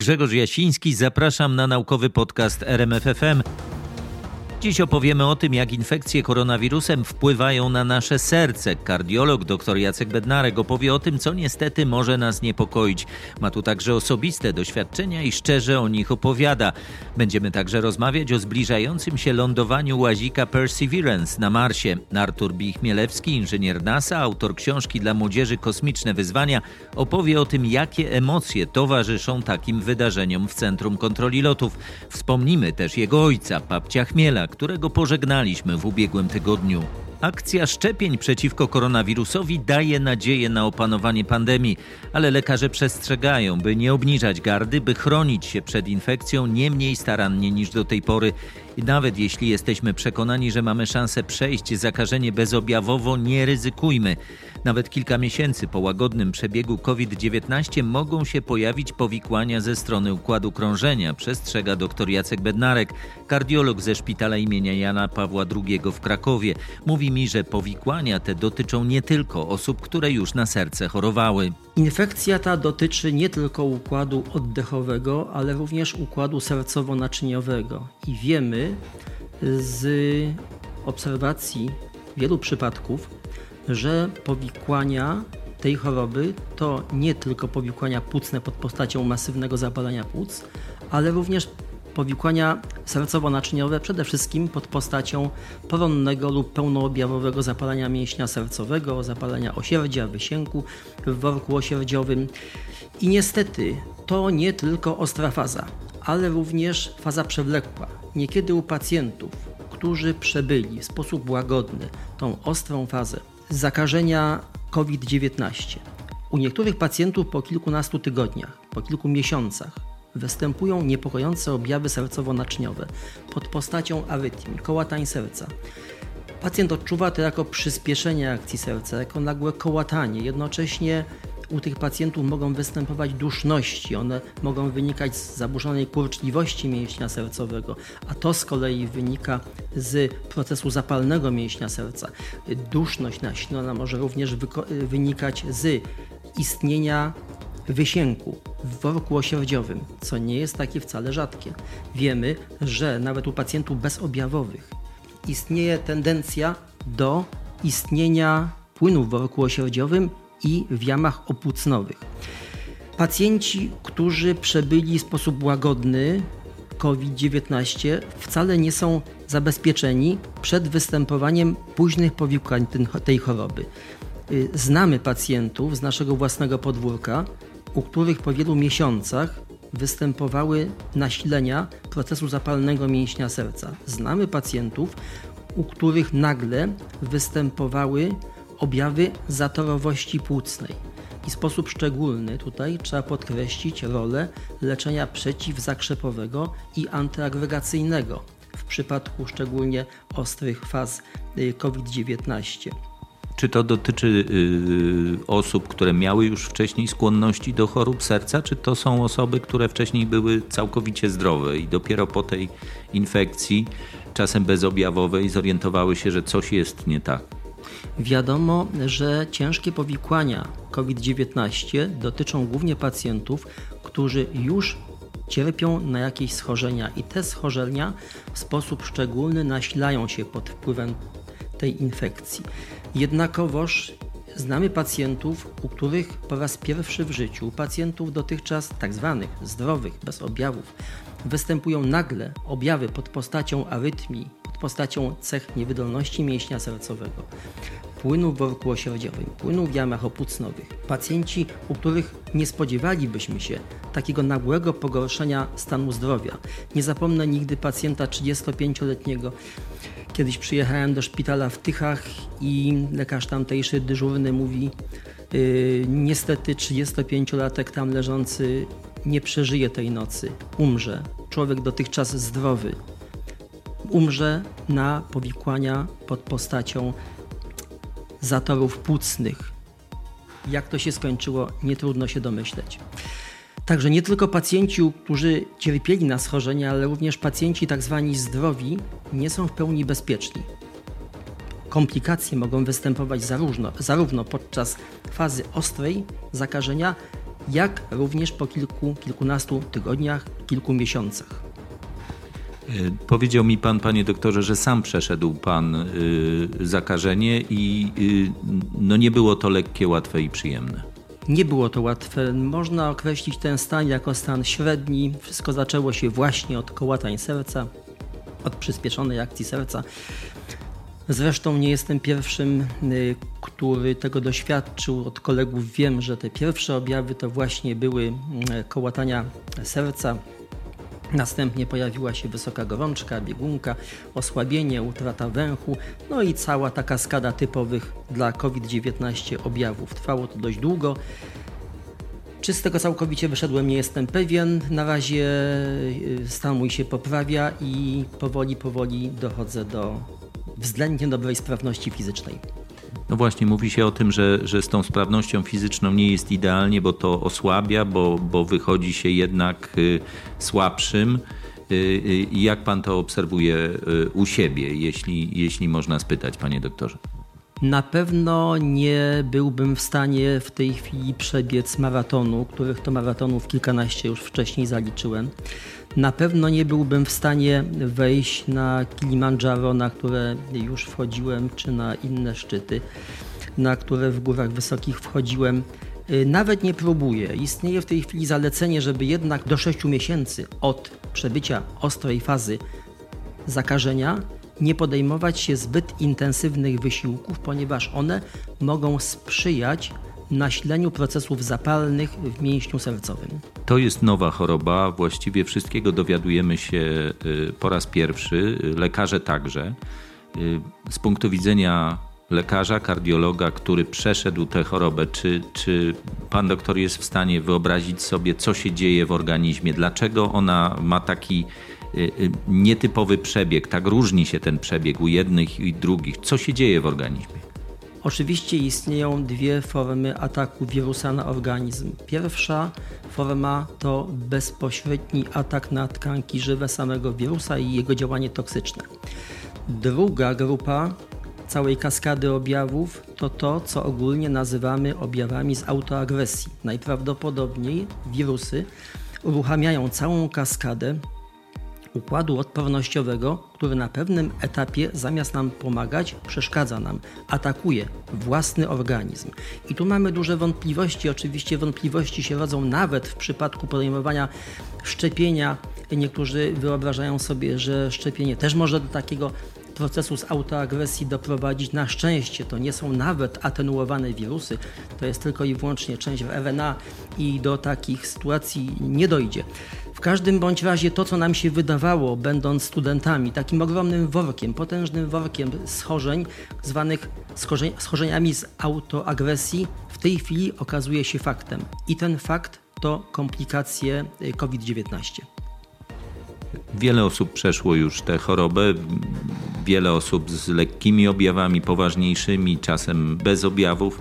Grzegorz Jasiński, zapraszam na naukowy podcast RMFFM. Dziś opowiemy o tym, jak infekcje koronawirusem wpływają na nasze serce. Kardiolog dr Jacek Bednarek opowie o tym, co niestety może nas niepokoić. Ma tu także osobiste doświadczenia i szczerze o nich opowiada. Będziemy także rozmawiać o zbliżającym się lądowaniu łazika Perseverance na Marsie. Artur Bichmielewski, inżynier NASA, autor książki dla młodzieży Kosmiczne Wyzwania, opowie o tym, jakie emocje towarzyszą takim wydarzeniom w Centrum Kontroli Lotów. Wspomnimy też jego ojca, papcia Chmiela, którego pożegnaliśmy w ubiegłym tygodniu. Akcja szczepień przeciwko koronawirusowi daje nadzieję na opanowanie pandemii, ale lekarze przestrzegają, by nie obniżać gardy, by chronić się przed infekcją nie mniej starannie niż do tej pory. I nawet jeśli jesteśmy przekonani, że mamy szansę przejść zakażenie bezobjawowo, nie ryzykujmy. Nawet kilka miesięcy po łagodnym przebiegu COVID-19 mogą się pojawić powikłania ze strony układu krążenia, przestrzega dr Jacek Bednarek, kardiolog ze szpitala imienia Jana Pawła II w Krakowie. Mówi mi, że powikłania te dotyczą nie tylko osób, które już na serce chorowały. Infekcja ta dotyczy nie tylko układu oddechowego, ale również układu sercowo-naczyniowego. I wiemy z obserwacji wielu przypadków, że powikłania tej choroby to nie tylko powikłania płucne pod postacią masywnego zapalenia płuc, ale również powikłania sercowo-naczyniowe przede wszystkim pod postacią poronnego lub pełnoobjawowego zapalenia mięśnia sercowego, zapalenia osierdzia, wysięku w worku osierdziowym. I niestety to nie tylko ostra faza, ale również faza przewlekła. Niekiedy u pacjentów, którzy przebyli w sposób łagodny tą ostrą fazę zakażenia COVID-19. U niektórych pacjentów po kilkunastu tygodniach, po kilku miesiącach występują niepokojące objawy sercowo-naczyniowe pod postacią arytmii, kołatań serca. Pacjent odczuwa to jako przyspieszenie akcji serca, jako nagłe kołatanie. Jednocześnie u tych pacjentów mogą występować duszności, one mogą wynikać z zaburzonej kurczliwości mięśnia sercowego, a to z kolei wynika z procesu zapalnego mięśnia serca. Duszność nasilona może również wynikać z istnienia wysięku w worku osierdziowym, co nie jest takie wcale rzadkie. Wiemy, że nawet u pacjentów bezobjawowych istnieje tendencja do istnienia płynu w worku osierdziowym i w jamach opłucnowych. Pacjenci, którzy przebyli w sposób łagodny COVID-19, wcale nie są zabezpieczeni przed występowaniem późnych powikłań tej choroby. Y, znamy pacjentów z naszego własnego podwórka, u których po wielu miesiącach występowały nasilenia procesu zapalnego mięśnia serca. Znamy pacjentów, u których nagle występowały objawy zatorowości płucnej. I w sposób szczególny tutaj trzeba podkreślić rolę leczenia przeciwzakrzepowego i antyagregacyjnego w przypadku szczególnie ostrych faz y, COVID-19. Czy to dotyczy y, osób, które miały już wcześniej skłonności do chorób serca, czy to są osoby, które wcześniej były całkowicie zdrowe i dopiero po tej infekcji, czasem bezobjawowej, zorientowały się, że coś jest nie tak? Wiadomo, że ciężkie powikłania COVID-19 dotyczą głównie pacjentów, którzy już cierpią na jakieś schorzenia i te schorzenia w sposób szczególny nasilają się pod wpływem tej infekcji. Jednakowoż znamy pacjentów, u których po raz pierwszy w życiu, pacjentów dotychczas tak zwanych zdrowych, bez objawów, występują nagle objawy pod postacią arytmii, pod postacią cech niewydolności mięśnia sercowego, płynu w worku osierdziowym, płynu w jamach opłucnowych. Pacjenci, u których nie spodziewalibyśmy się takiego nagłego pogorszenia stanu zdrowia. Nie zapomnę nigdy pacjenta 35-letniego. Kiedyś przyjechałem do szpitala w Tychach i lekarz tamtejszy dyżurny mówi, yy, niestety 35-latek tam leżący nie przeżyje tej nocy, umrze. Człowiek dotychczas zdrowy umrze na powikłania pod postacią zatorów płucnych. Jak to się skończyło, nie trudno się domyśleć. Także nie tylko pacjenci, którzy cierpieli na schorzenia, ale również pacjenci tak zwani zdrowi nie są w pełni bezpieczni. Komplikacje mogą występować zarówno, zarówno podczas fazy ostrej zakażenia, jak również po kilku, kilkunastu tygodniach, kilku miesiącach. Y, powiedział mi pan, panie doktorze, że sam przeszedł pan y, zakażenie i y, no nie było to lekkie, łatwe i przyjemne. Nie było to łatwe. Można określić ten stan jako stan średni. Wszystko zaczęło się właśnie od kołatań serca, od przyspieszonej akcji serca. Zresztą nie jestem pierwszym, y, który tego doświadczył. Od kolegów wiem, że te pierwsze objawy to właśnie były y, kołatania serca. Następnie pojawiła się wysoka gorączka, biegunka, osłabienie, utrata węchu, no i cała taka skada typowych dla COVID-19 objawów. Trwało to dość długo. Czy z tego całkowicie wyszedłem, nie jestem pewien. Na razie y, stan mój się poprawia i powoli, powoli dochodzę do względnie dobrej sprawności fizycznej. No właśnie, mówi się o tym, że, że z tą sprawnością fizyczną nie jest idealnie, bo to osłabia, bo, bo wychodzi się jednak y, słabszym. Y, y, jak pan to obserwuje u siebie, jeśli, jeśli można spytać, panie doktorze? Na pewno nie byłbym w stanie w tej chwili przebiec maratonu, których to maratonów kilkanaście już wcześniej zaliczyłem. Na pewno nie byłbym w stanie wejść na Kilimandżaro, na które już wchodziłem, czy na inne szczyty, na które w górach wysokich wchodziłem. Y, nawet nie próbuję. Istnieje w tej chwili zalecenie, żeby jednak do 6 miesięcy od przebycia ostrej fazy zakażenia nie podejmować się zbyt intensywnych wysiłków, ponieważ one mogą sprzyjać nasileniu procesów zapalnych w mięśniu sercowym. To jest nowa choroba, właściwie wszystkiego dowiadujemy się y, po raz pierwszy, y, lekarze także. Y, z punktu widzenia lekarza, kardiologa, który przeszedł tę chorobę, czy, czy pan doktor jest w stanie wyobrazić sobie, co się dzieje w organizmie, dlaczego ona ma taki nietypowy przebieg, tak różni się ten przebieg u jednych i drugich, co się dzieje w organizmie? Oczywiście istnieją dwie formy ataku wirusa na organizm. Pierwsza forma to bezpośredni atak na tkanki żywe samego wirusa i jego działanie toksyczne. Druga grupa całej kaskady objawów to to, co ogólnie nazywamy objawami z autoagresji. Najprawdopodobniej wirusy uruchamiają całą kaskadę układu odpornościowego, który na pewnym etapie zamiast nam pomagać, przeszkadza nam, atakuje własny organizm. I tu mamy duże wątpliwości. Oczywiście wątpliwości się rodzą nawet w przypadku podejmowania szczepienia. Niektórzy wyobrażają sobie, że szczepienie też może do takiego procesu z autoagresji doprowadzić. Na szczęście to nie są nawet atenuowane wirusy, to jest tylko i wyłącznie część RNA i do takich sytuacji nie dojdzie. W każdym bądź razie to, co nam się wydawało, będąc studentami, takim ogromnym workiem, potężnym workiem schorzeń, zwanych schorzeniami z autoagresji, w tej chwili okazuje się faktem. I ten fakt to komplikacje y, COVID-19. Wiele osób przeszło już tę chorobę, wiele osób z lekkimi objawami, poważniejszymi, czasem bez objawów.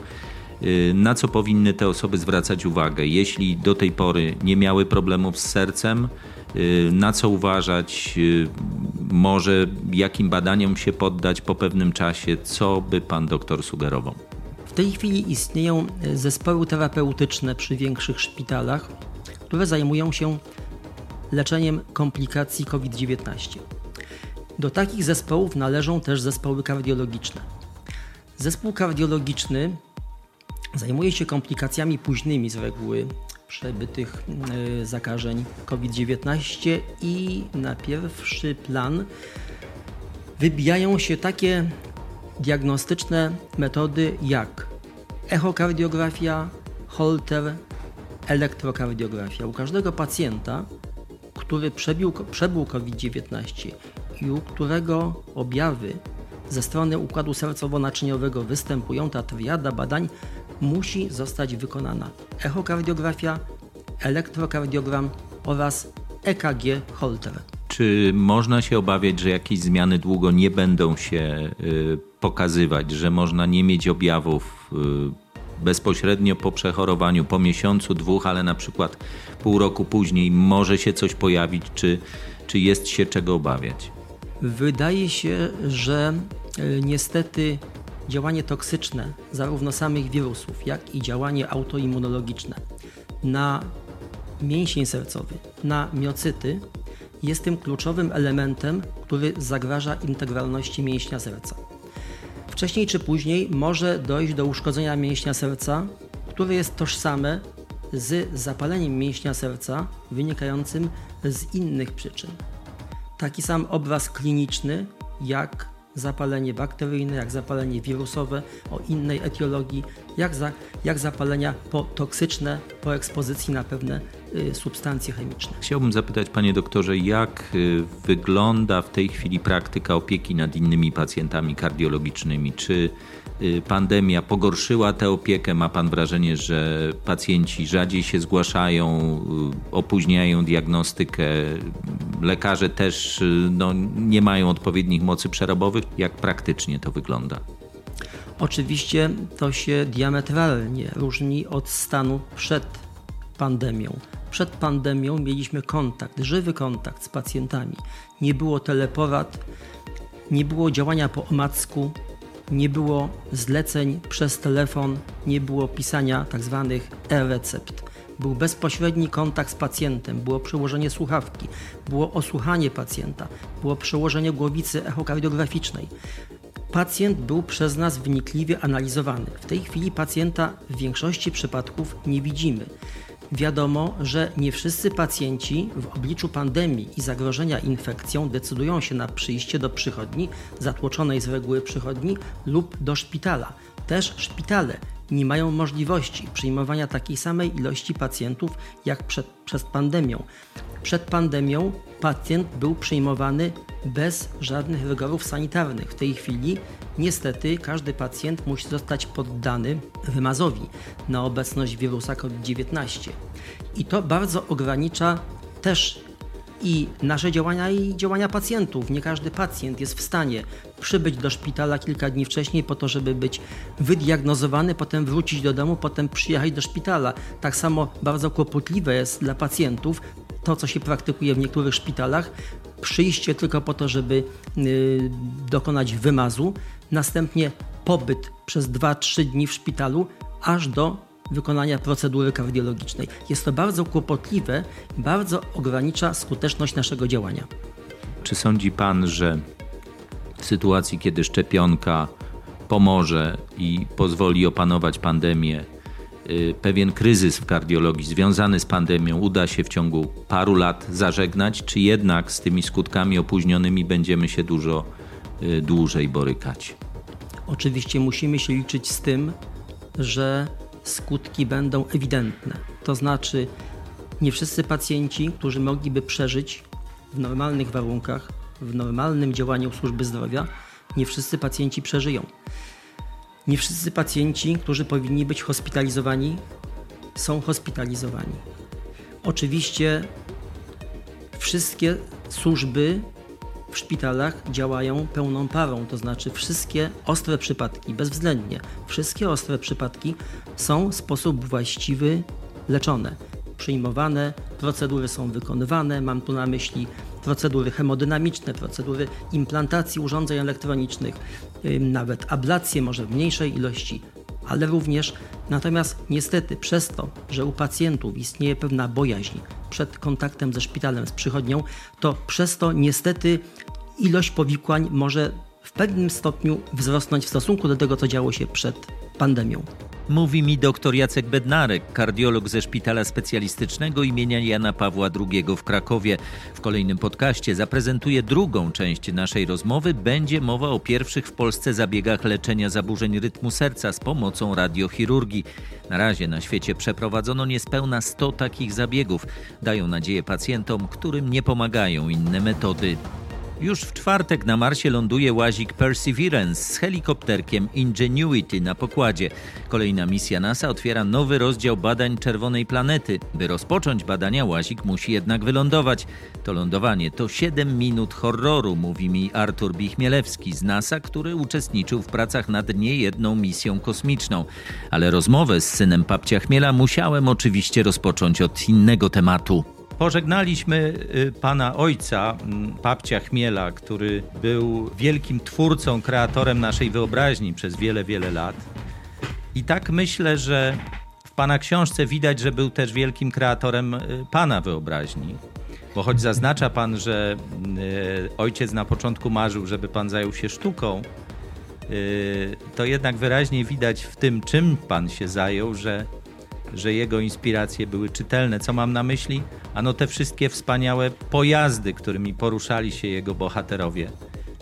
Y, na co powinny te osoby zwracać uwagę, jeśli do tej pory nie miały problemów z sercem? Y, na co uważać? Y, może jakim badaniom się poddać po pewnym czasie? Co by pan doktor sugerował? W tej chwili istnieją zespoły terapeutyczne przy większych szpitalach, które zajmują się leczeniem komplikacji COVID-19. Do takich zespołów należą też zespoły kardiologiczne. Zespół kardiologiczny zajmuje się komplikacjami późnymi z reguły przebytych e, zakażeń COVID-19 i na pierwszy plan wybijają się takie diagnostyczne metody jak echokardiografia, holter, elektrokardiografia. U każdego pacjenta który przebił, przebył COVID-19 i u którego objawy ze strony układu sercowo-naczyniowego występują, ta triada badań musi zostać wykonana. Echokardiografia, elektrokardiogram oraz EKG Holter. Czy można się obawiać, że jakieś zmiany długo nie będą się y, pokazywać, że można nie mieć objawów y, bezpośrednio po przechorowaniu, po miesiącu, dwóch, ale na przykład pół roku później może się coś pojawić, czy, czy jest się czego obawiać? Wydaje się, że y, niestety działanie toksyczne zarówno samych wirusów, jak i działanie autoimmunologiczne na mięsień sercowy, na miocyty jest tym kluczowym elementem, który zagraża integralności mięśnia serca. Wcześniej czy później może dojść do uszkodzenia mięśnia serca, które jest tożsame z zapaleniem mięśnia serca wynikającym z innych przyczyn. Taki sam obraz kliniczny jak zapalenie bakteryjne, jak zapalenie wirusowe o innej etiologii, jak, za, jak zapalenia toksyczne po ekspozycji na pewne y, substancje chemiczne. Chciałbym zapytać, panie doktorze, jak y, wygląda w tej chwili praktyka opieki nad innymi pacjentami kardiologicznymi? Czy pandemia pogorszyła tę opiekę? Ma pan wrażenie, że pacjenci rzadziej się zgłaszają, opóźniają diagnostykę? Lekarze też no, nie mają odpowiednich mocy przerobowych? Jak praktycznie to wygląda? Oczywiście to się diametralnie różni od stanu przed pandemią. Przed pandemią mieliśmy kontakt, żywy kontakt z pacjentami. Nie było teleporad, nie było działania po omacku, nie było zleceń przez telefon, nie było pisania tzw. Tak e-recept. Był bezpośredni kontakt z pacjentem, było przełożenie słuchawki, było osłuchanie pacjenta, było przełożenie głowicy echokardiograficznej pacjent był przez nas wnikliwie analizowany. W tej chwili pacjenta w większości przypadków nie widzimy. Wiadomo, że nie wszyscy pacjenci w obliczu pandemii i zagrożenia infekcją decydują się na przyjście do przychodni, zatłoczonej z reguły przychodni lub do szpitala. Też szpitale nie mają możliwości przyjmowania takiej samej ilości pacjentów jak przed, przed pandemią. Przed pandemią pacjent był przyjmowany bez żadnych rygorów sanitarnych. W tej chwili niestety każdy pacjent musi zostać poddany wymazowi na obecność wirusa COVID-19. I to bardzo ogranicza też i nasze działania i działania pacjentów. Nie każdy pacjent jest w stanie przybyć do szpitala kilka dni wcześniej po to, żeby być wydiagnozowany, potem wrócić do domu, potem przyjechać do szpitala. Tak samo bardzo kłopotliwe jest dla pacjentów to, co się praktykuje w niektórych szpitalach, przyjście tylko po to, żeby y, dokonać wymazu, następnie pobyt przez 2-3 dni w szpitalu, aż do wykonania procedury kardiologicznej. Jest to bardzo kłopotliwe, bardzo ogranicza skuteczność naszego działania. Czy sądzi Pan, że w sytuacji, kiedy szczepionka pomoże i pozwoli opanować pandemię, y, pewien kryzys w kardiologii związany z pandemią uda się w ciągu paru lat zażegnać, czy jednak z tymi skutkami opóźnionymi będziemy się dużo y, dłużej borykać? Oczywiście musimy się liczyć z tym, że skutki będą ewidentne. To znaczy, nie wszyscy pacjenci, którzy mogliby przeżyć w normalnych warunkach, w normalnym działaniu służby zdrowia, nie wszyscy pacjenci przeżyją. Nie wszyscy pacjenci, którzy powinni być hospitalizowani, są hospitalizowani. Oczywiście wszystkie służby w szpitalach działają pełną parą, to znaczy wszystkie ostre przypadki, bezwzględnie, wszystkie ostre przypadki są w sposób właściwy leczone, przyjmowane, procedury są wykonywane, mam tu na myśli procedury hemodynamiczne, procedury implantacji urządzeń elektronicznych, nawet ablacje może w mniejszej ilości, ale również natomiast niestety przez to, że u pacjentów istnieje pewna bojaźń przed kontaktem ze szpitalem, z przychodnią, to przez to niestety ilość powikłań może w pewnym stopniu wzrosnąć w stosunku do tego, co działo się przed pandemią. Mówi mi dr Jacek Bednarek, kardiolog ze Szpitala Specjalistycznego imienia Jana Pawła II w Krakowie. W kolejnym podcaście zaprezentuje drugą część naszej rozmowy. Będzie mowa o pierwszych w Polsce zabiegach leczenia zaburzeń rytmu serca z pomocą radiochirurgii. Na razie na świecie przeprowadzono niespełna 100 takich zabiegów. Dają nadzieję pacjentom, którym nie pomagają inne metody. Już w czwartek na Marsie ląduje łazik Perseverance z helikopterkiem Ingenuity na pokładzie. Kolejna misja NASA otwiera nowy rozdział badań czerwonej planety. By rozpocząć badania, łazik musi jednak wylądować. To lądowanie to 7 minut horroru, mówi mi Artur Bichmielewski z NASA, który uczestniczył w pracach nad niejedną misją kosmiczną. Ale rozmowę z synem Papcia Chmiela musiałem oczywiście rozpocząć od innego tematu. Pożegnaliśmy y, pana ojca, mm, papcia Chmiela, który był wielkim twórcą, kreatorem naszej wyobraźni przez wiele, wiele lat. I tak myślę, że w pana książce widać, że był też wielkim kreatorem y, pana wyobraźni. Bo choć zaznacza pan, że y, ojciec na początku marzył, żeby pan zajął się sztuką, to jednak wyraźnie widać w tym, czym pan się zajął, że że jego inspiracje były czytelne. Co mam na myśli? Ano te wszystkie wspaniałe pojazdy, którymi poruszali się jego bohaterowie.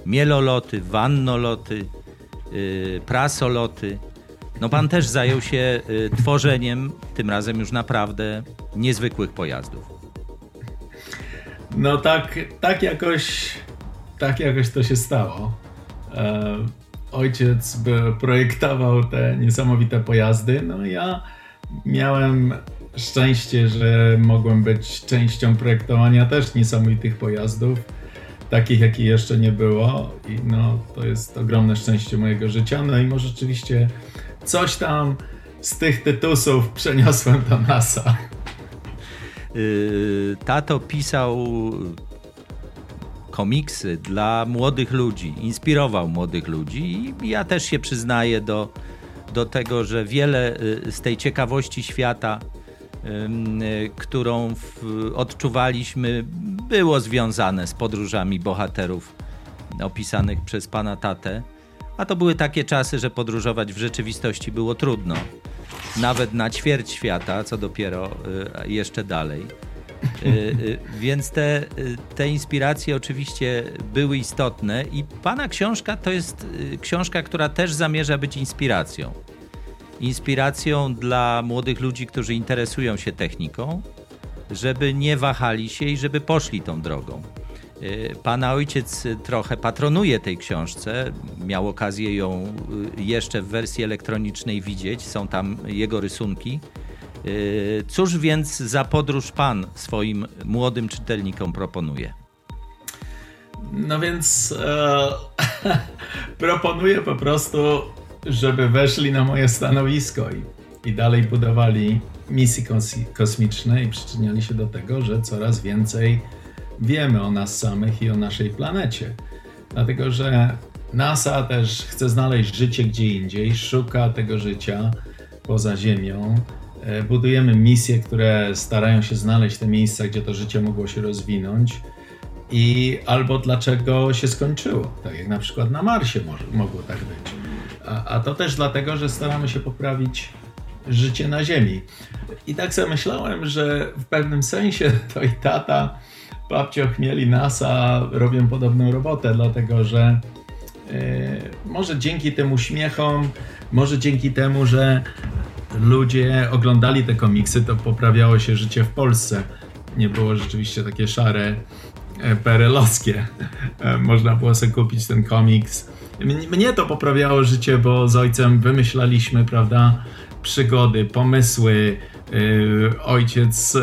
Mieloloty, wannoloty, yy, prasoloty. No pan też zajął się y, tworzeniem, tym razem już naprawdę niezwykłych pojazdów. No tak, tak jakoś, tak jakoś to się stało. E, ojciec projektował te niesamowite pojazdy, no ja miałem szczęście, że mogłem być częścią projektowania też niesamowitych pojazdów, takich jakich jeszcze nie było i no to jest ogromne szczęście mojego życia. No i może rzeczywiście coś tam z tych tytusów przeniosłem do NASA. Yy, tato pisał komiksy dla młodych ludzi, inspirował młodych ludzi i ja też się przyznaję do do tego, że wiele y, z tej ciekawości świata, y, którą odczuwaliśmy, było związane z podróżami bohaterów opisanych przez pana tatę. A to były takie czasy, że podróżować w rzeczywistości było trudno. Nawet na ćwierć świata, co dopiero y, jeszcze dalej. Więc te, te inspiracje oczywiście były istotne i Pana książka to jest książka, która też zamierza być inspiracją. Inspiracją dla młodych ludzi, którzy interesują się techniką, żeby nie wahali się i żeby poszli tą drogą. Pana ojciec trochę patronuje tej książce. Miał okazję ją jeszcze w wersji elektronicznej widzieć. Są tam jego rysunki. Yy, cóż więc za podróż Pan swoim młodym czytelnikom proponuje? No więc e, proponuję po prostu, żeby weszli na moje stanowisko i, i dalej budowali misje kosmiczne i przyczyniali się do tego, że coraz więcej wiemy o nas samych i o naszej planecie. Dlatego, że NASA też chce znaleźć życie gdzie indziej, szuka tego życia poza Ziemią E, budujemy misje, które starają się znaleźć te miejsca, gdzie to życie mogło się rozwinąć i albo dlaczego się skończyło, tak jak na przykład na Marsie może, mogło tak być. A, a to też dlatego, że staramy się poprawić życie na Ziemi. I tak sobie myślałem, że w pewnym sensie to i tata, babcio Chmieli, NASA robią podobną robotę, dlatego że yy, może dzięki tym uśmiechom, może dzięki temu, że ludzie oglądali te komiksy, to poprawiało się życie w Polsce. Nie było rzeczywiście takie szare, e, perelowskie. E, można było sobie kupić ten komiks. Mnie to poprawiało życie, bo z ojcem wymyślaliśmy, prawda, przygody, pomysły. E, ojciec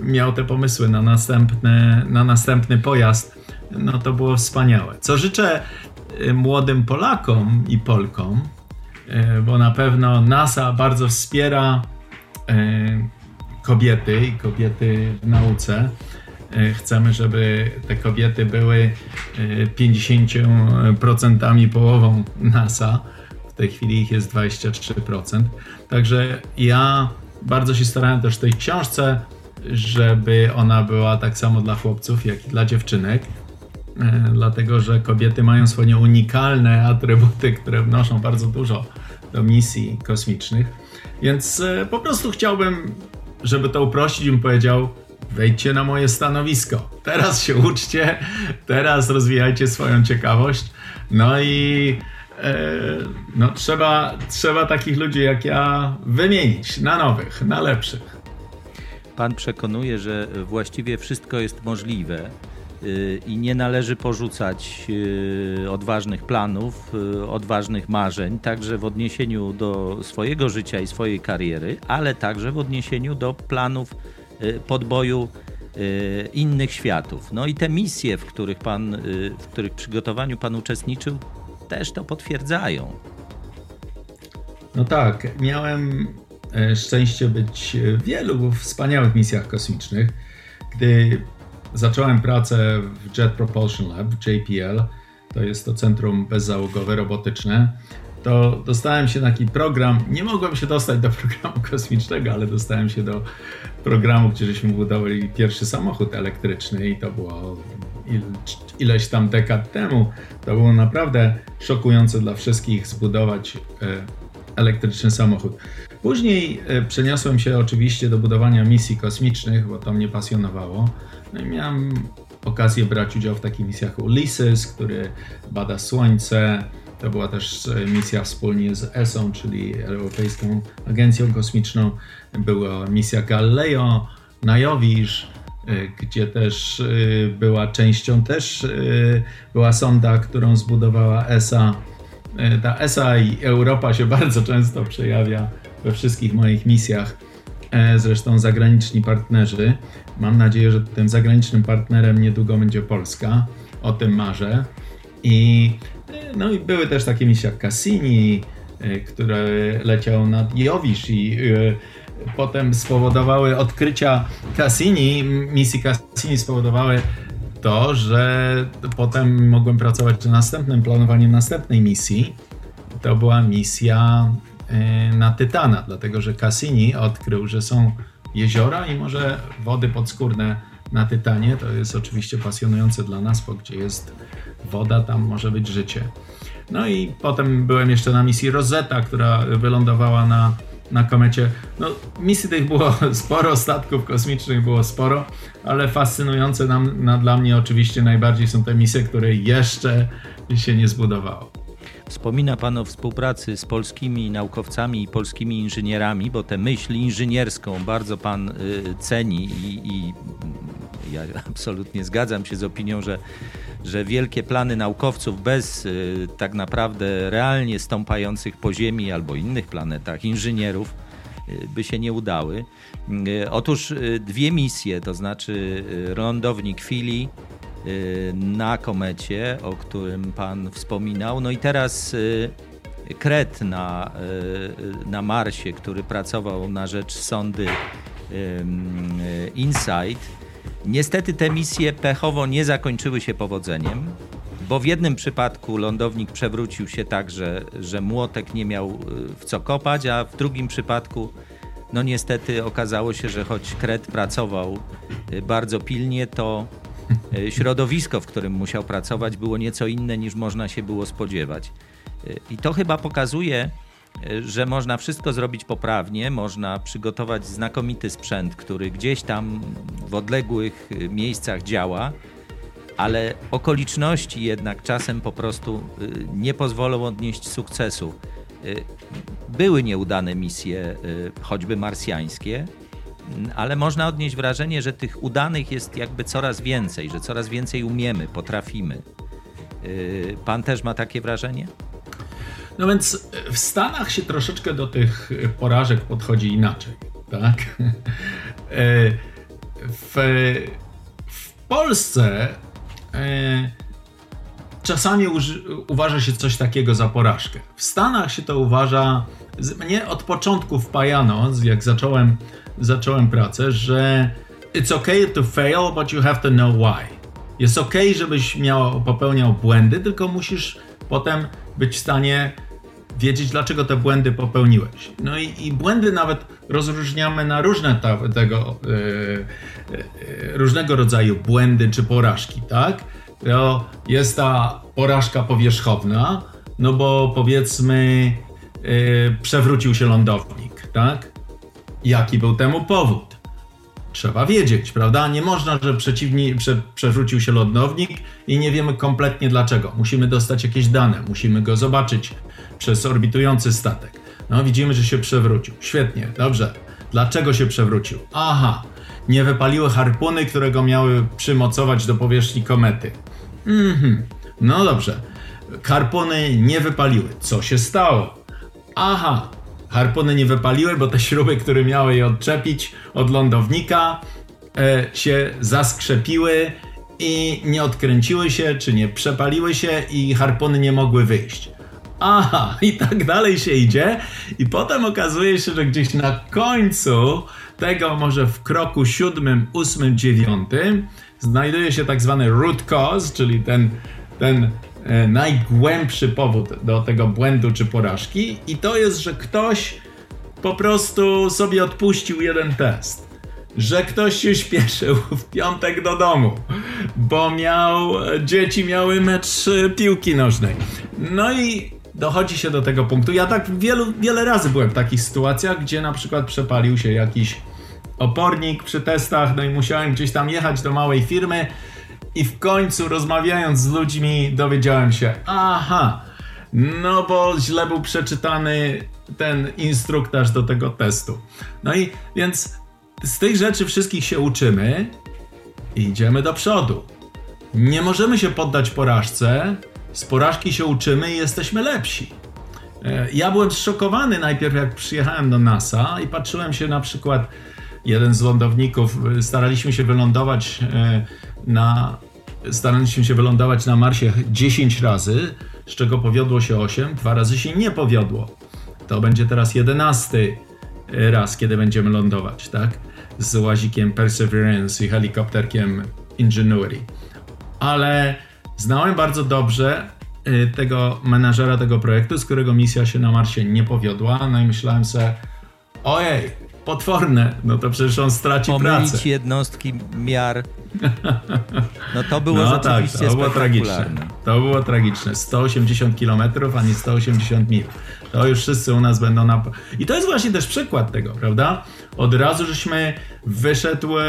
miał te pomysły na, następne, na następny pojazd. No to było wspaniałe. Co życzę młodym Polakom i Polkom, bo na pewno NASA bardzo wspiera kobiety i kobiety w nauce. E, chcemy, żeby te kobiety były 50% połową NASA. W tej chwili ich jest 23%. Także ja bardzo się starałem też w tej książce, żeby ona była tak samo dla chłopców, jak i dla dziewczynek. E, dlatego że kobiety mają swoje unikalne atrybuty, które wnoszą bardzo dużo do misji kosmicznych. Więc e, po prostu chciałbym, żeby to uprościć, bym powiedział: wejdźcie na moje stanowisko. Teraz się uczcie, teraz rozwijajcie swoją ciekawość. No i e, no, trzeba, trzeba takich ludzi jak ja wymienić na nowych, na lepszych. Pan przekonuje, że właściwie wszystko jest możliwe y, i nie należy porzucać y, odważnych planów, y, odważnych marzeń, także w odniesieniu do swojego życia i swojej kariery, ale także w odniesieniu do planów podboju innych światów. No i te misje, w których pan, w których przygotowaniu pan uczestniczył, też to potwierdzają. No tak, miałem e, szczęście być w wielu wspaniałych misjach kosmicznych. Gdy zacząłem pracę w Jet Propulsion Lab, JPL, to jest to centrum bezzałogowe, robotyczne, to dostałem się na taki program. Nie mogłem się dostać do programu kosmicznego, ale dostałem się do programu, gdzie żeśmy budowali pierwszy samochód elektryczny i to było ileś tam dekad temu. To było naprawdę szokujące dla wszystkich zbudować e, elektryczny samochód. Później e, przeniosłem się oczywiście do budowania misji kosmicznych, bo to mnie pasjonowało. No i miałem okazję brać udział w takich misjach Ulysses, który bada Słońce. To była też e, misja wspólnie z ESO, czyli Europejską Agencją Kosmiczną. Była misja Galileo na Jowisz, e, gdzie też była częścią, też była sonda, którą zbudowała ESA E, ta ESA i Europa się bardzo często przejawia we wszystkich moich misjach. E, zresztą zagraniczni partnerzy. Mam nadzieję, że tym zagranicznym partnerem niedługo będzie Polska. O tym marzę. I, e, no i były też takie misje jak Cassini, które leciał nad Jowisz i potem spowodowały odkrycia Cassini, misji Cassini spowodowały to, że potem mogłem pracować nad następnym planowaniem następnej misji. To była misja e, na Tytana, dlatego że Cassini odkrył, że są jeziora i może wody podskórne na Tytanie. To jest oczywiście pasjonujące dla nas, bo gdzie jest woda, tam może być życie. No i potem byłem jeszcze na misji Rosetta, która wylądowała na na komecie. No, misji tych było sporo, statków kosmicznych było sporo, ale fascynujące nam, na, dla mnie oczywiście najbardziej są te misje, które jeszcze się nie zbudowało. Wspomina Pan o współpracy z polskimi naukowcami i polskimi inżynierami, bo tę myśl inżynierską bardzo Pan y, ceni i, i ja absolutnie zgadzam się z opinią, że, że wielkie plany naukowców bez y, tak naprawdę realnie stąpających po Ziemi albo innych planetach inżynierów y, by się nie udały. Otóż dwie misje, to znaczy lądownik Fili na komecie, o którym Pan wspominał, no i teraz Kret na, na Marsie, który pracował na rzecz sondy InSight. Niestety te misje pechowo nie zakończyły się powodzeniem, bo w jednym przypadku lądownik przewrócił się tak, że, że młotek nie miał y, w co kopać, a w drugim przypadku no niestety okazało się, że choć Kret pracował y, bardzo pilnie, to y, środowisko, w którym musiał pracować, było nieco inne niż można się było spodziewać. I to chyba pokazuje, że można wszystko zrobić poprawnie, można przygotować znakomity sprzęt, który gdzieś tam w odległych miejscach działa, ale okoliczności jednak czasem po prostu nie pozwolą odnieść sukcesu. Były nieudane misje, choćby marsjańskie, ale można odnieść wrażenie, że tych udanych jest jakby coraz więcej, że coraz więcej umiemy, potrafimy. Pan też ma takie wrażenie? No więc w Stanach się troszeczkę do tych porażek podchodzi inaczej, tak? E, w, w Polsce e, czasami uważa się coś takiego za porażkę. W Stanach się to uważa, mnie od początku wpajano, jak zacząłem, zacząłem pracę, że it's okay to fail, but you have to know why. Jest ok, żebyś miał, popełniał błędy, tylko musisz potem być w stanie wiedzieć, dlaczego te błędy popełniłeś. No i, i błędy nawet rozróżniamy na różne ta, tego, yy, yy, różnego rodzaju błędy czy porażki, tak? To jest ta porażka powierzchowna, no bo powiedzmy yy, przewrócił się lądownik, tak? Jaki był temu powód? Trzeba wiedzieć, prawda? Nie można, że przeciwni, prze, przewrócił się lądownik i nie wiemy kompletnie dlaczego. Musimy dostać jakieś dane, musimy go zobaczyć, przez orbitujący statek. No widzimy, że się przewrócił. Świetnie, dobrze. Dlaczego się przewrócił? Aha, nie wypaliły harpuny, które go miały przymocować do powierzchni komety. Mhm. No dobrze. Harpuny nie wypaliły. Co się stało? Aha, harpuny nie wypaliły, bo te śruby, które miały je odczepić od lądownika, e, się zaskrzepiły i nie odkręciły się, czy nie przepaliły się i harpuny nie mogły wyjść. Aha, i tak dalej się idzie, i potem okazuje się, że gdzieś na końcu tego, może w kroku siódmym, ósmym, dziewiątym, znajduje się tak zwany root cause, czyli ten, ten najgłębszy powód do tego błędu czy porażki, i to jest, że ktoś po prostu sobie odpuścił jeden test że ktoś się śpieszył w piątek do domu, bo miał, dzieci miały mecz piłki nożnej. No i dochodzi się do tego punktu. Ja tak wielu, wiele razy byłem w takich sytuacjach, gdzie na przykład przepalił się jakiś opornik przy testach, no i musiałem gdzieś tam jechać do małej firmy i w końcu rozmawiając z ludźmi dowiedziałem się, aha, no bo źle był przeczytany ten instruktaż do tego testu. No i więc z tych rzeczy wszystkich się uczymy i idziemy do przodu. Nie możemy się poddać porażce, z porażki się uczymy i jesteśmy lepsi. E, ja byłem zszokowany najpierw, jak przyjechałem do NASA i patrzyłem się na przykład, jeden z lądowników, e, staraliśmy się wylądować e, na, staraliśmy się wylądować na Marsie 10 razy, z czego powiodło się 8, dwa razy się nie powiodło. To będzie teraz 11 raz, kiedy będziemy lądować, tak? Z łazikiem Perseverance i helikopterkiem Ingenuity. Ale znałem bardzo dobrze tego menadżera tego projektu, z którego misja się na Marsie nie powiodła, no i myślałem sobie, ojej, potworne, no to przecież on straci Pomylić pracę. jednostki miar. No to było No tak, rzeczywiście to było tragiczne. To było tragiczne. 180 km, a nie 180 mil. To już wszyscy u nas będą na. I to jest właśnie też przykład tego, prawda? Od razu żeśmy wyszedł. e, e,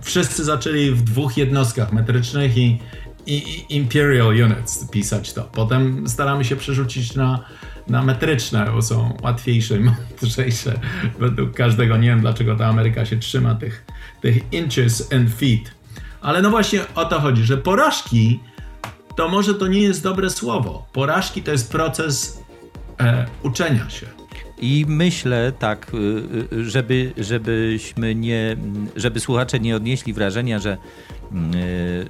wszyscy zaczęli w dwóch jednostkach metrycznych i, i, i Imperial Units pisać to. Potem staramy się przerzucić na, na metryczne, bo są łatwiejsze i mądrzejsze według każdego. Nie wiem dlaczego ta Ameryka się trzyma tych, tych inches and feet. Ale no właśnie o to chodzi, że porażki to może to nie jest dobre słowo. Porażki to jest proces e, uczenia się. I myślę tak, y, y, żeby, żebyśmy nie, żeby słuchacze nie odnieśli wrażenia, że,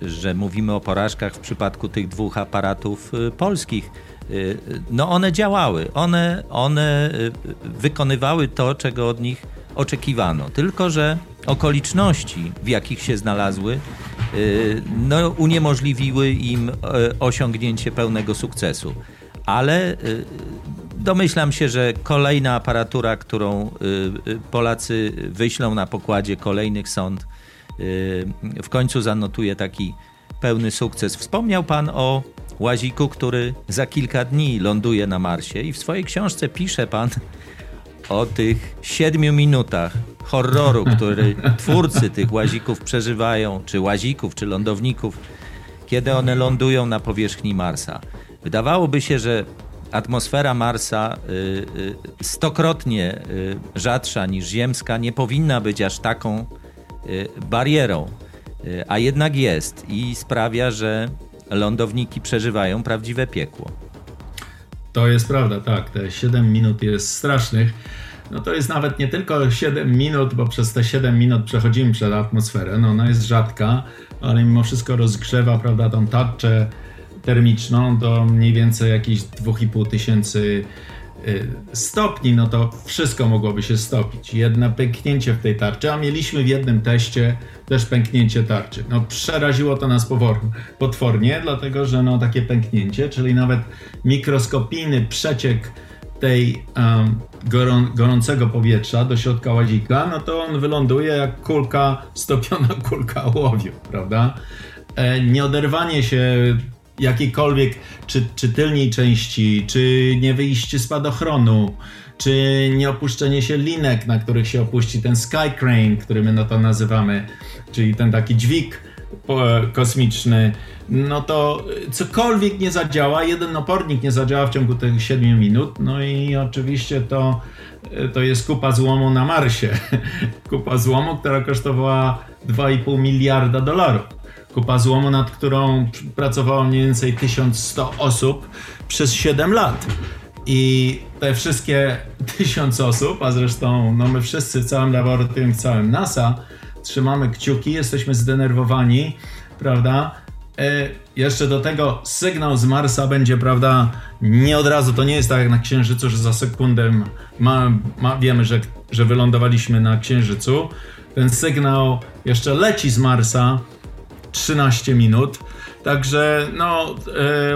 y, że mówimy o porażkach w przypadku tych dwóch aparatów polskich. Y, No one działały, one, one y, wykonywały to, czego od nich oczekiwano. Tylko, że okoliczności, w jakich się znalazły, y, no, uniemożliwiły im y, osiągnięcie pełnego sukcesu. Ale domyślam się, że kolejna aparatura, którą Polacy wyślą na pokładzie kolejnych sąd, w końcu zanotuje taki pełny sukces. Wspomniał Pan o łaziku, który za kilka dni ląduje na Marsie i w swojej książce pisze Pan o tych siedmiu minutach horroru, który twórcy tych łazików przeżywają, czy łazików, czy lądowników, kiedy one lądują na powierzchni Marsa. Wydawałoby się, że atmosfera Marsa y, y, stokrotnie y, rzadsza niż ziemska nie powinna być aż taką barierą, a jednak jest i sprawia, że lądowniki przeżywają prawdziwe piekło. To jest prawda, tak. Te 7 minut jest strasznych. No to jest nawet nie tylko 7 minut, bo przez te 7 minut przechodzimy przez atmosferę. No ona jest rzadka, ale mimo wszystko rozgrzewa, prawda, tą tarczę termiczną do mniej więcej jakichś 2,5 tysięcy stopni, no to wszystko mogłoby się stopić. Jedno pęknięcie w tej tarczy, a mieliśmy w jednym teście też pęknięcie tarczy. No przeraziło to nas potwornie, dlatego że no takie pęknięcie, czyli nawet mikroskopijny przeciek tej um, gorą- gorącego powietrza do środka łazika, no to on wyląduje jak kulka, stopiona kulka ołowiu, prawda? E, nieoderwanie się jakiejkolwiek, czy, czy tylnej części, czy nie wyjście spadochronu, czy nie opuszczenie się linek, na których się opuści ten sky crane, który my no to nazywamy, czyli ten taki dźwig kosmiczny, no to cokolwiek nie zadziała, jeden opornik nie zadziała w ciągu tych 7 minut, no i oczywiście to, to jest kupa złomu na Marsie. Kupa złomu, która kosztowała 2,5 miliarda dolarów. Kupa złomu, nad którą pracowało mniej więcej 1100 osób przez 7 lat. I te wszystkie tysiąc osób, a zresztą no my wszyscy w całym laboratorium, w całym NASA, trzymamy kciuki, jesteśmy zdenerwowani, prawda? E, jeszcze do tego sygnał z Marsa będzie, prawda, nie od razu, to nie jest tak jak na Księżycu, że za sekundę ma, ma, wiemy, że, że wylądowaliśmy na Księżycu. Ten sygnał jeszcze leci z Marsa 13 minut, także no e,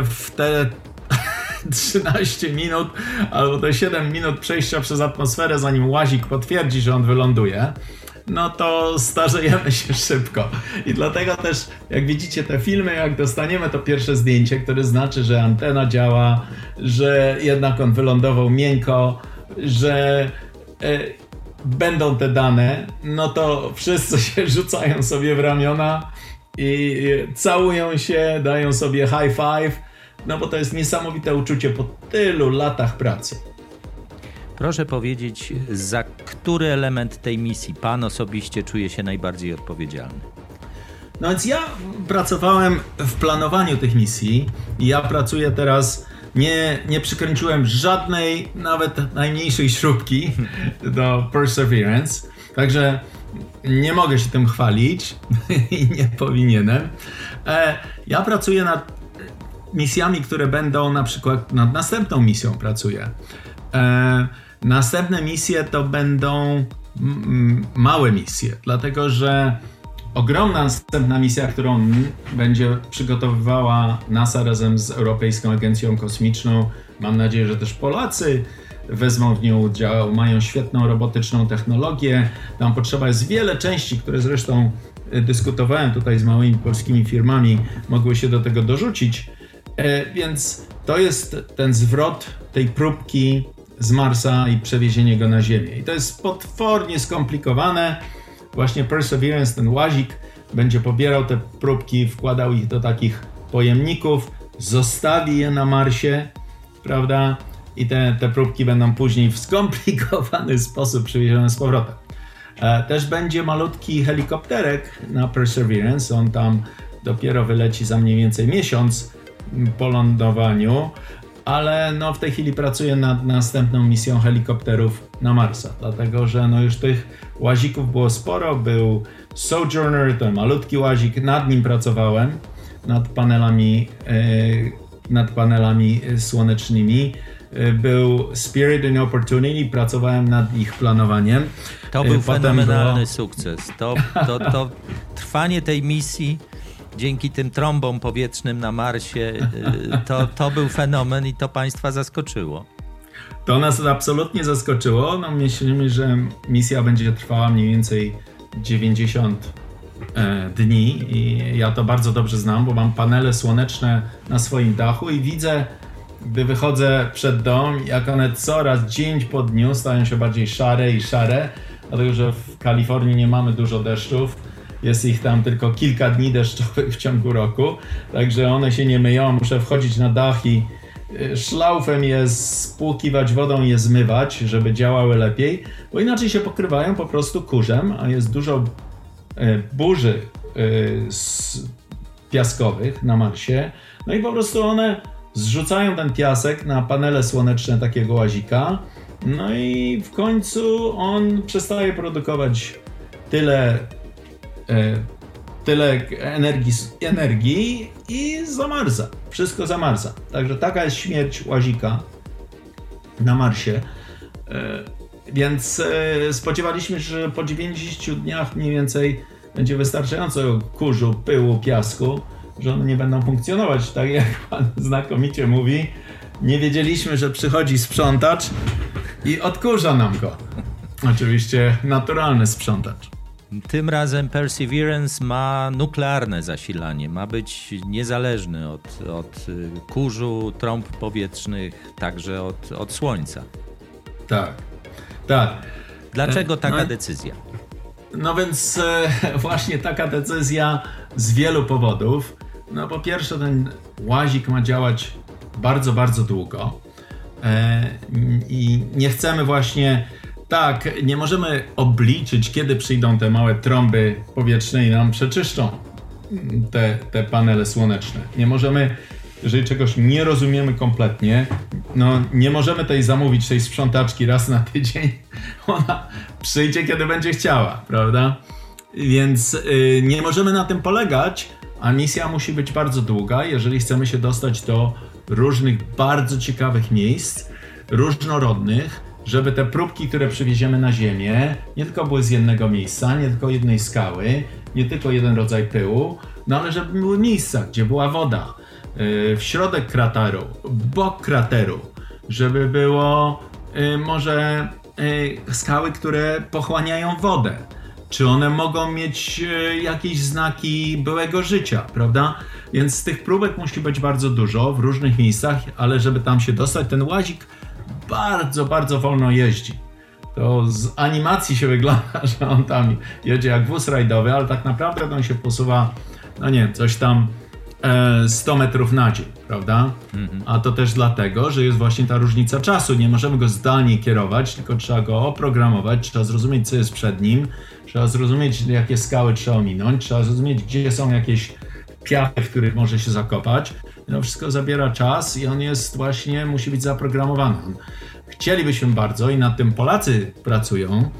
w te 13 minut albo te 7 minut przejścia przez atmosferę, zanim łazik potwierdzi, że on wyląduje, no to starzejemy się szybko. I dlatego też, jak widzicie te filmy, jak dostaniemy to pierwsze zdjęcie, które znaczy, że antena działa, że jednak on wylądował miękko, że e, będą te dane, no to wszyscy się rzucają sobie w ramiona i całują się, dają sobie high five, no bo to jest niesamowite uczucie po tylu latach pracy. Proszę powiedzieć, za który element tej misji Pan osobiście czuje się najbardziej odpowiedzialny? No więc ja pracowałem w planowaniu tych misji i ja pracuję teraz, nie, nie przykręciłem żadnej, nawet najmniejszej śrubki do Perseverance, także nie mogę się tym chwalić i nie powinienem. E, ja pracuję nad misjami, które będą na przykład nad następną misją pracuję. E, następne misje to będą małe misje, dlatego że ogromna następna misja, którą będzie przygotowywała NASA razem z Europejską Agencją Kosmiczną, mam nadzieję, że też Polacy wezmą w nią udział, mają świetną robotyczną technologię. Tam potrzeba jest wiele części, które zresztą e, dyskutowałem tutaj z małymi polskimi firmami, mogły się do tego dorzucić. E, więc to jest ten zwrot tej próbki z Marsa i przewiezienie go na Ziemię. I to jest potwornie skomplikowane. Właśnie Perseverance, ten łazik, będzie pobierał te próbki, wkładał ich do takich pojemników, zostawi je na Marsie, prawda? I te, te próbki będą później w skomplikowany sposób przewiezione z powrotem. E, też będzie malutki helikopterek na Perseverance. On tam dopiero wyleci za mniej więcej miesiąc po lądowaniu, ale no w tej chwili pracuję nad następną misją helikopterów na Marsa, dlatego że no już tych łazików było sporo, był Sojourner, ten malutki łazik, nad nim pracowałem, nad panelami, yy, nad panelami słonecznymi, e, był Spirit and Opportunity, pracowałem nad ich planowaniem. To był Potem fenomenalny było... sukces. To, to, to trwanie tej misji dzięki tym trąbom powietrznym na Marsie, y, to, to był fenomen i to Państwa zaskoczyło. To nas absolutnie zaskoczyło. No, myślimy, że misja będzie trwała mniej więcej 90 e, dni i ja to bardzo dobrze znam, bo mam panele słoneczne na swoim dachu i widzę, gdy wychodzę przed dom, jak one coraz dzień po dniu stają się bardziej szare i szare, dlatego że w Kalifornii nie mamy dużo deszczów jest ich tam tylko kilka dni deszczowych w ciągu roku, także one się nie myją. Muszę wchodzić na dach i y, szlaufem je spłukiwać wodą i je zmywać, żeby działały lepiej, bo inaczej się pokrywają po prostu kurzem, a jest dużo y, burzy y, piaskowych na Marsie. No i po prostu one zrzucają ten piasek na panele słoneczne takiego łazika. No i w końcu on przestaje produkować tyle E, tyle energii, energii i zamarza. Wszystko zamarza. Także taka jest śmierć łazika na Marsie. E, więc e, spodziewaliśmy się, że po 90 dniach mniej więcej będzie wystarczająco kurzu, pyłu, piasku, że one nie będą funkcjonować. Tak jak pan znakomicie mówi, nie wiedzieliśmy, że przychodzi sprzątacz i odkurza nam go. Oczywiście naturalny sprzątacz. Tym razem Perseverance ma nuklearne zasilanie, ma być niezależny od, od y, kurzu, trąb powietrznych, także od, od słońca. Tak, tak. Dlaczego taka no, decyzja? no więc e, właśnie taka decyzja z wielu powodów. No po pierwsze ten łazik ma działać bardzo, bardzo długo e, i nie chcemy właśnie tak, nie możemy obliczyć, kiedy przyjdą te małe trąby powietrzne i nam przeczyszczą te, te panele słoneczne. Nie możemy, jeżeli czegoś nie rozumiemy kompletnie, no nie możemy tej zamówić tej sprzątaczki raz na tydzień. Ona przyjdzie, kiedy będzie chciała, prawda? Więc yy, nie możemy na tym polegać, a misja musi być bardzo długa, jeżeli chcemy się dostać do różnych bardzo ciekawych miejsc, różnorodnych, żeby te próbki, które przywieziemy na Ziemię, nie tylko były z jednego miejsca, nie tylko jednej skały, nie tylko jeden rodzaj pyłu, no ale żeby były miejsca, gdzie była woda, yy, w środek krateru, bok krateru, żeby było yy, może yy, skały, które pochłaniają wodę. Czy one mogą mieć jakieś znaki byłego życia, prawda? Więc tych próbek musi być bardzo dużo w różnych miejscach, ale żeby tam się dostać, ten łazik bardzo, bardzo wolno jeździ. To z animacji się wygląda, że on tam jedzie jak wóz rajdowy, ale tak naprawdę on się posuwa, no nie, coś tam 100 e, metrów na dzień, prawda? Mhm. A to też dlatego, że jest właśnie ta różnica czasu. Nie możemy go zdalnie kierować, tylko trzeba go oprogramować, trzeba zrozumieć, co jest przed nim, trzeba zrozumieć, jakie skały trzeba ominąć, trzeba zrozumieć, gdzie są jakieś piachy, w których może się zakopać. No wszystko zabiera czas i on jest właśnie, musi być zaprogramowany. Chcielibyśmy bardzo i nad tym Polacy pracują,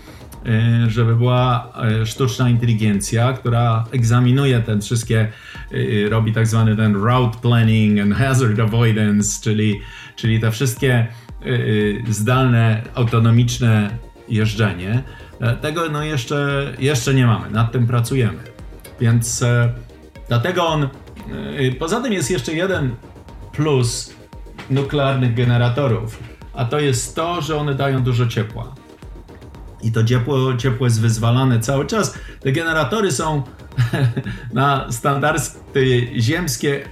żeby była y, sztuczna inteligencja, która egzaminuje te wszystkie, y, robi tak zwany ten route planning and hazard avoidance, czyli, czyli te wszystkie zdalne, autonomiczne jeżdżenie. E, tego no jeszcze, jeszcze nie mamy, nad tym pracujemy. Więc e, dlatego on Y, poza tym jest jeszcze jeden plus nuklearnych generatorów, a to jest to, że one dają dużo ciepła. I to ciepło, ciepło jest wyzwalane cały czas. Te generatory są na standardy ziemskie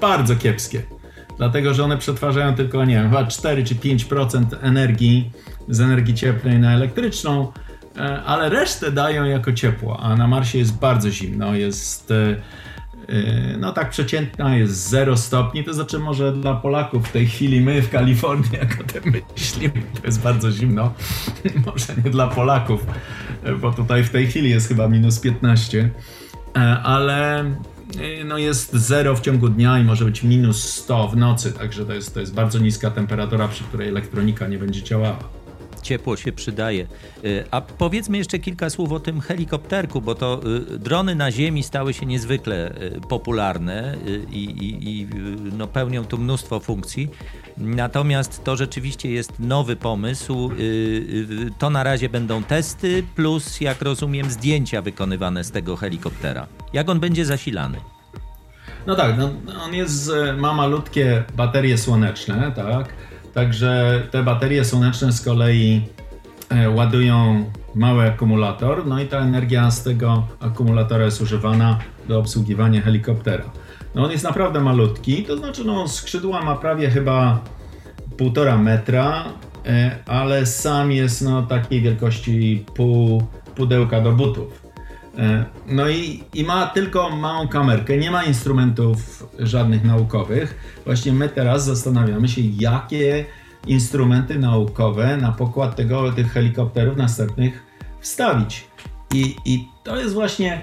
bardzo kiepskie. Dlatego, że one przetwarzają tylko, nie wiem, chyba 4 czy 5% energii z energii cieplnej na elektryczną, e, ale resztę dają jako ciepło. A na Marsie jest bardzo zimno, jest e, no tak przeciętna jest 0 stopni, to znaczy może dla Polaków w tej chwili my w Kalifornii, jak o tym myślimy, to jest bardzo zimno. może nie dla Polaków, bo tutaj w tej chwili jest chyba minus 15, e, ale yy, no jest 0 w ciągu dnia i może być minus 100 w nocy, także to jest, to jest bardzo niska temperatura, przy której elektronika nie będzie działała ciepło się przydaje. Y, a powiedzmy jeszcze kilka słów o tym helikopterku, bo to y, drony na ziemi stały się niezwykle y, popularne i, i, i no, pełnią tu mnóstwo funkcji. Natomiast to rzeczywiście jest nowy pomysł. To na razie będą testy, plus, jak rozumiem, zdjęcia wykonywane z tego helikoptera. Jak on będzie zasilany? No tak, no, on jest, ma malutkie baterie słoneczne, tak? Także te baterie słoneczne z kolei e, ładują mały akumulator, no i ta energia z tego akumulatora jest używana do obsługiwania helikoptera. No on jest naprawdę malutki, to znaczy no skrzydła ma prawie chyba półtora metra, e, ale sam jest no takiej wielkości pół pudełka do butów. E, no i, i ma tylko małą kamerkę, nie ma instrumentów żadnych naukowych. Właśnie my teraz zastanawiamy się, jakie instrumenty naukowe na pokład tego, tych helikopterów następnych wstawić. I, i to jest właśnie,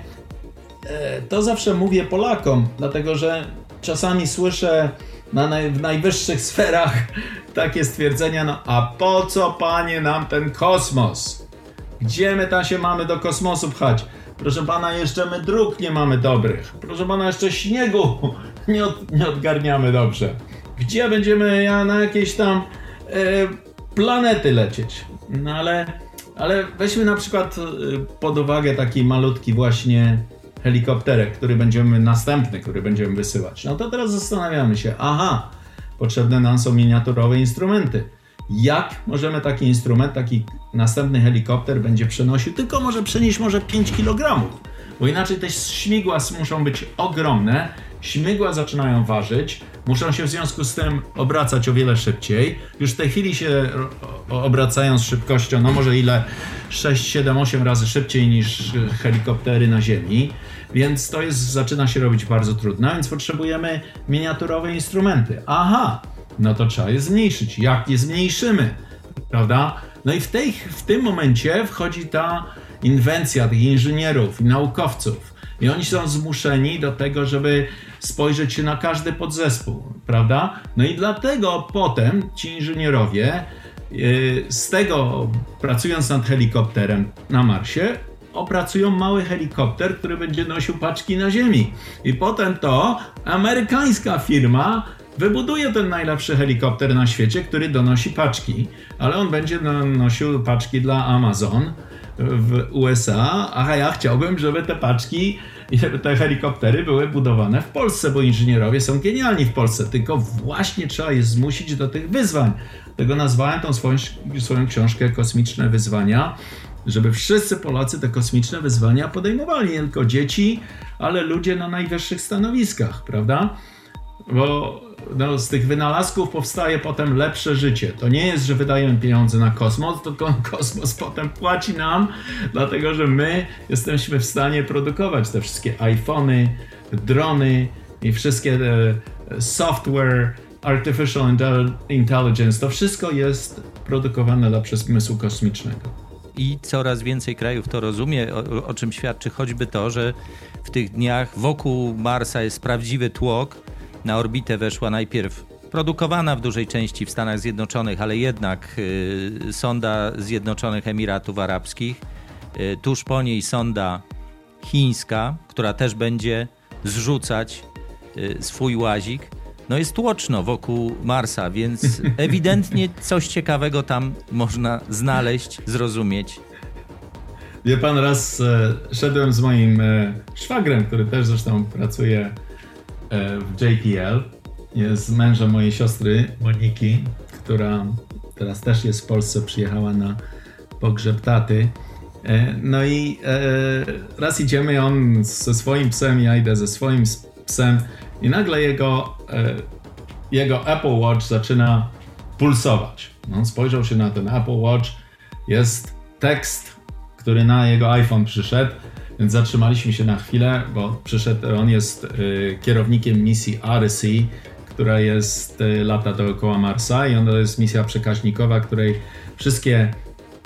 e, to zawsze mówię Polakom, dlatego że czasami słyszę na naj, w najwyższych sferach takie stwierdzenia, no a po co panie nam ten kosmos? Gdzie my tam się mamy do kosmosu pchać? Proszę pana, jeszcze my dróg nie mamy dobrych. Proszę pana, jeszcze śniegu nie, od, nie odgarniamy dobrze. Gdzie będziemy ja na jakieś tam e, planety lecieć? No ale, ale weźmy na przykład e, pod uwagę taki malutki właśnie helikopterek, który będziemy, następny, który będziemy wysyłać. No to teraz zastanawiamy się, aha, potrzebne nam są miniaturowe instrumenty jak możemy taki instrument, taki następny helikopter będzie przenosił, tylko może przenieść może 5 kg. bo inaczej te śmigła muszą być ogromne, śmigła zaczynają ważyć, muszą się w związku z tym obracać o wiele szybciej. Już w tej chwili się obracają z szybkością, no może ile 6, 7, 8 razy szybciej niż helikoptery na Ziemi, więc to jest, zaczyna się robić bardzo trudno, więc potrzebujemy miniaturowe instrumenty. Aha, no to trzeba je zmniejszyć. Jak je zmniejszymy? Prawda? No i w, tej, w tym momencie wchodzi ta inwencja tych inżynierów i naukowców. I oni są zmuszeni do tego, żeby spojrzeć się na każdy podzespół, prawda? No i dlatego potem ci inżynierowie yy, z tego, pracując nad helikopterem na Marsie, opracują mały helikopter, który będzie nosił paczki na Ziemi. I potem to amerykańska firma wybuduje ten najlepszy helikopter na świecie, który donosi paczki, ale on będzie nosił paczki dla Amazon w USA, a ja chciałbym, żeby te paczki te helikoptery były budowane w Polsce, bo inżynierowie są genialni w Polsce, tylko właśnie trzeba je zmusić do tych wyzwań. Tego nazwałem tą swoją, swoją książkę Kosmiczne Wyzwania, żeby wszyscy Polacy te kosmiczne wyzwania podejmowali, nie tylko dzieci, ale ludzie na najwyższych stanowiskach, prawda? Bo no, z tych wynalazków powstaje potem lepsze życie. To nie jest, że wydajemy pieniądze na kosmos, tylko kosmos potem płaci nam, dlatego że my jesteśmy w stanie produkować te wszystkie iPhony, drony i wszystkie e, software, artificial intelligence. To wszystko jest produkowane dla przemysłu kosmicznego i coraz więcej krajów to rozumie, o, o, czym świadczy choćby to, że w tych dniach wokół Marsa jest prawdziwy tłok, na orbitę weszła najpierw produkowana w dużej części w Stanach Zjednoczonych, ale jednak y, sonda Zjednoczonych Emiratów Arabskich, y, tuż po niej sonda chińska, która też będzie zrzucać y, swój łazik. No jest tłoczno wokół Marsa, więc ewidentnie coś ciekawego tam można znaleźć, zrozumieć. Wie pan, raz e, szedłem z moim e, szwagrem, który też zresztą pracuje w JPL. Jest mężem mojej siostry Moniki, która teraz też jest w Polsce, przyjechała na pogrzeb taty. E, no i e, raz idziemy, on ze swoim psem, ja idę ze swoim psem i nagle jego, jego Apple Watch zaczyna pulsować. On spojrzał się na ten Apple Watch, jest tekst, który na jego iPhone przyszedł więc zatrzymaliśmy się na chwilę, bo przyszedł, on jest y, kierownikiem misji RC, która jest y, lata dookoła Marsa i to jest misja przekaźnikowa, której wszystkie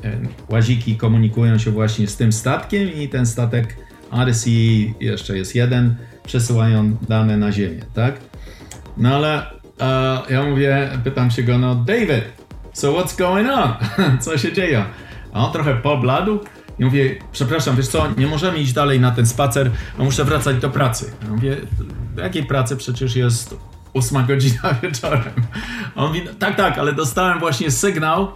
y, łaziki komunikują się właśnie z tym statkiem i ten statek RC, jeszcze jest jeden, przesyłają dane na Ziemię, tak? No ale ja mówię, pytam się go, no David, so what's going on? Co się dzieje? A on trochę pobladł i mówię, przepraszam, wiesz co, nie możemy iść dalej na ten spacer, bo muszę wracać do pracy. Ja mówię, do jakiej pracy? Przecież jest ósma godzina wieczorem. A on mówi, no, tak, tak, ale dostałem właśnie sygnał,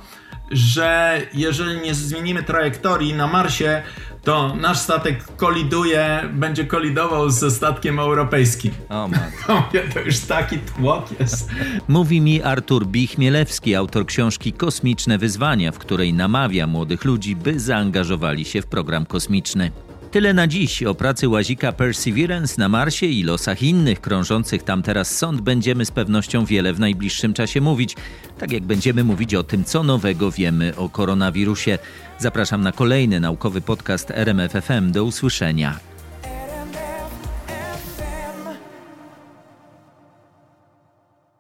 że jeżeli nie zmienimy trajektorii na Marsie, to nasz statek koliduje, będzie kolidował ze statkiem europejskim. O matko. To już taki tłok jest. Mówi mi Artur Bichmielewski, autor książki Kosmiczne Wyzwania, w której namawia młodych ludzi, by zaangażowali się w program kosmiczny. Tyle na dziś. O pracy łazika Perseverance na Marsie i losach innych krążących tam teraz sąd będziemy z pewnością wiele w najbliższym czasie mówić. Tak jak będziemy mówić o tym, co nowego wiemy o koronawirusie. Zapraszam na kolejny naukowy podcast RMFFM. Do usłyszenia.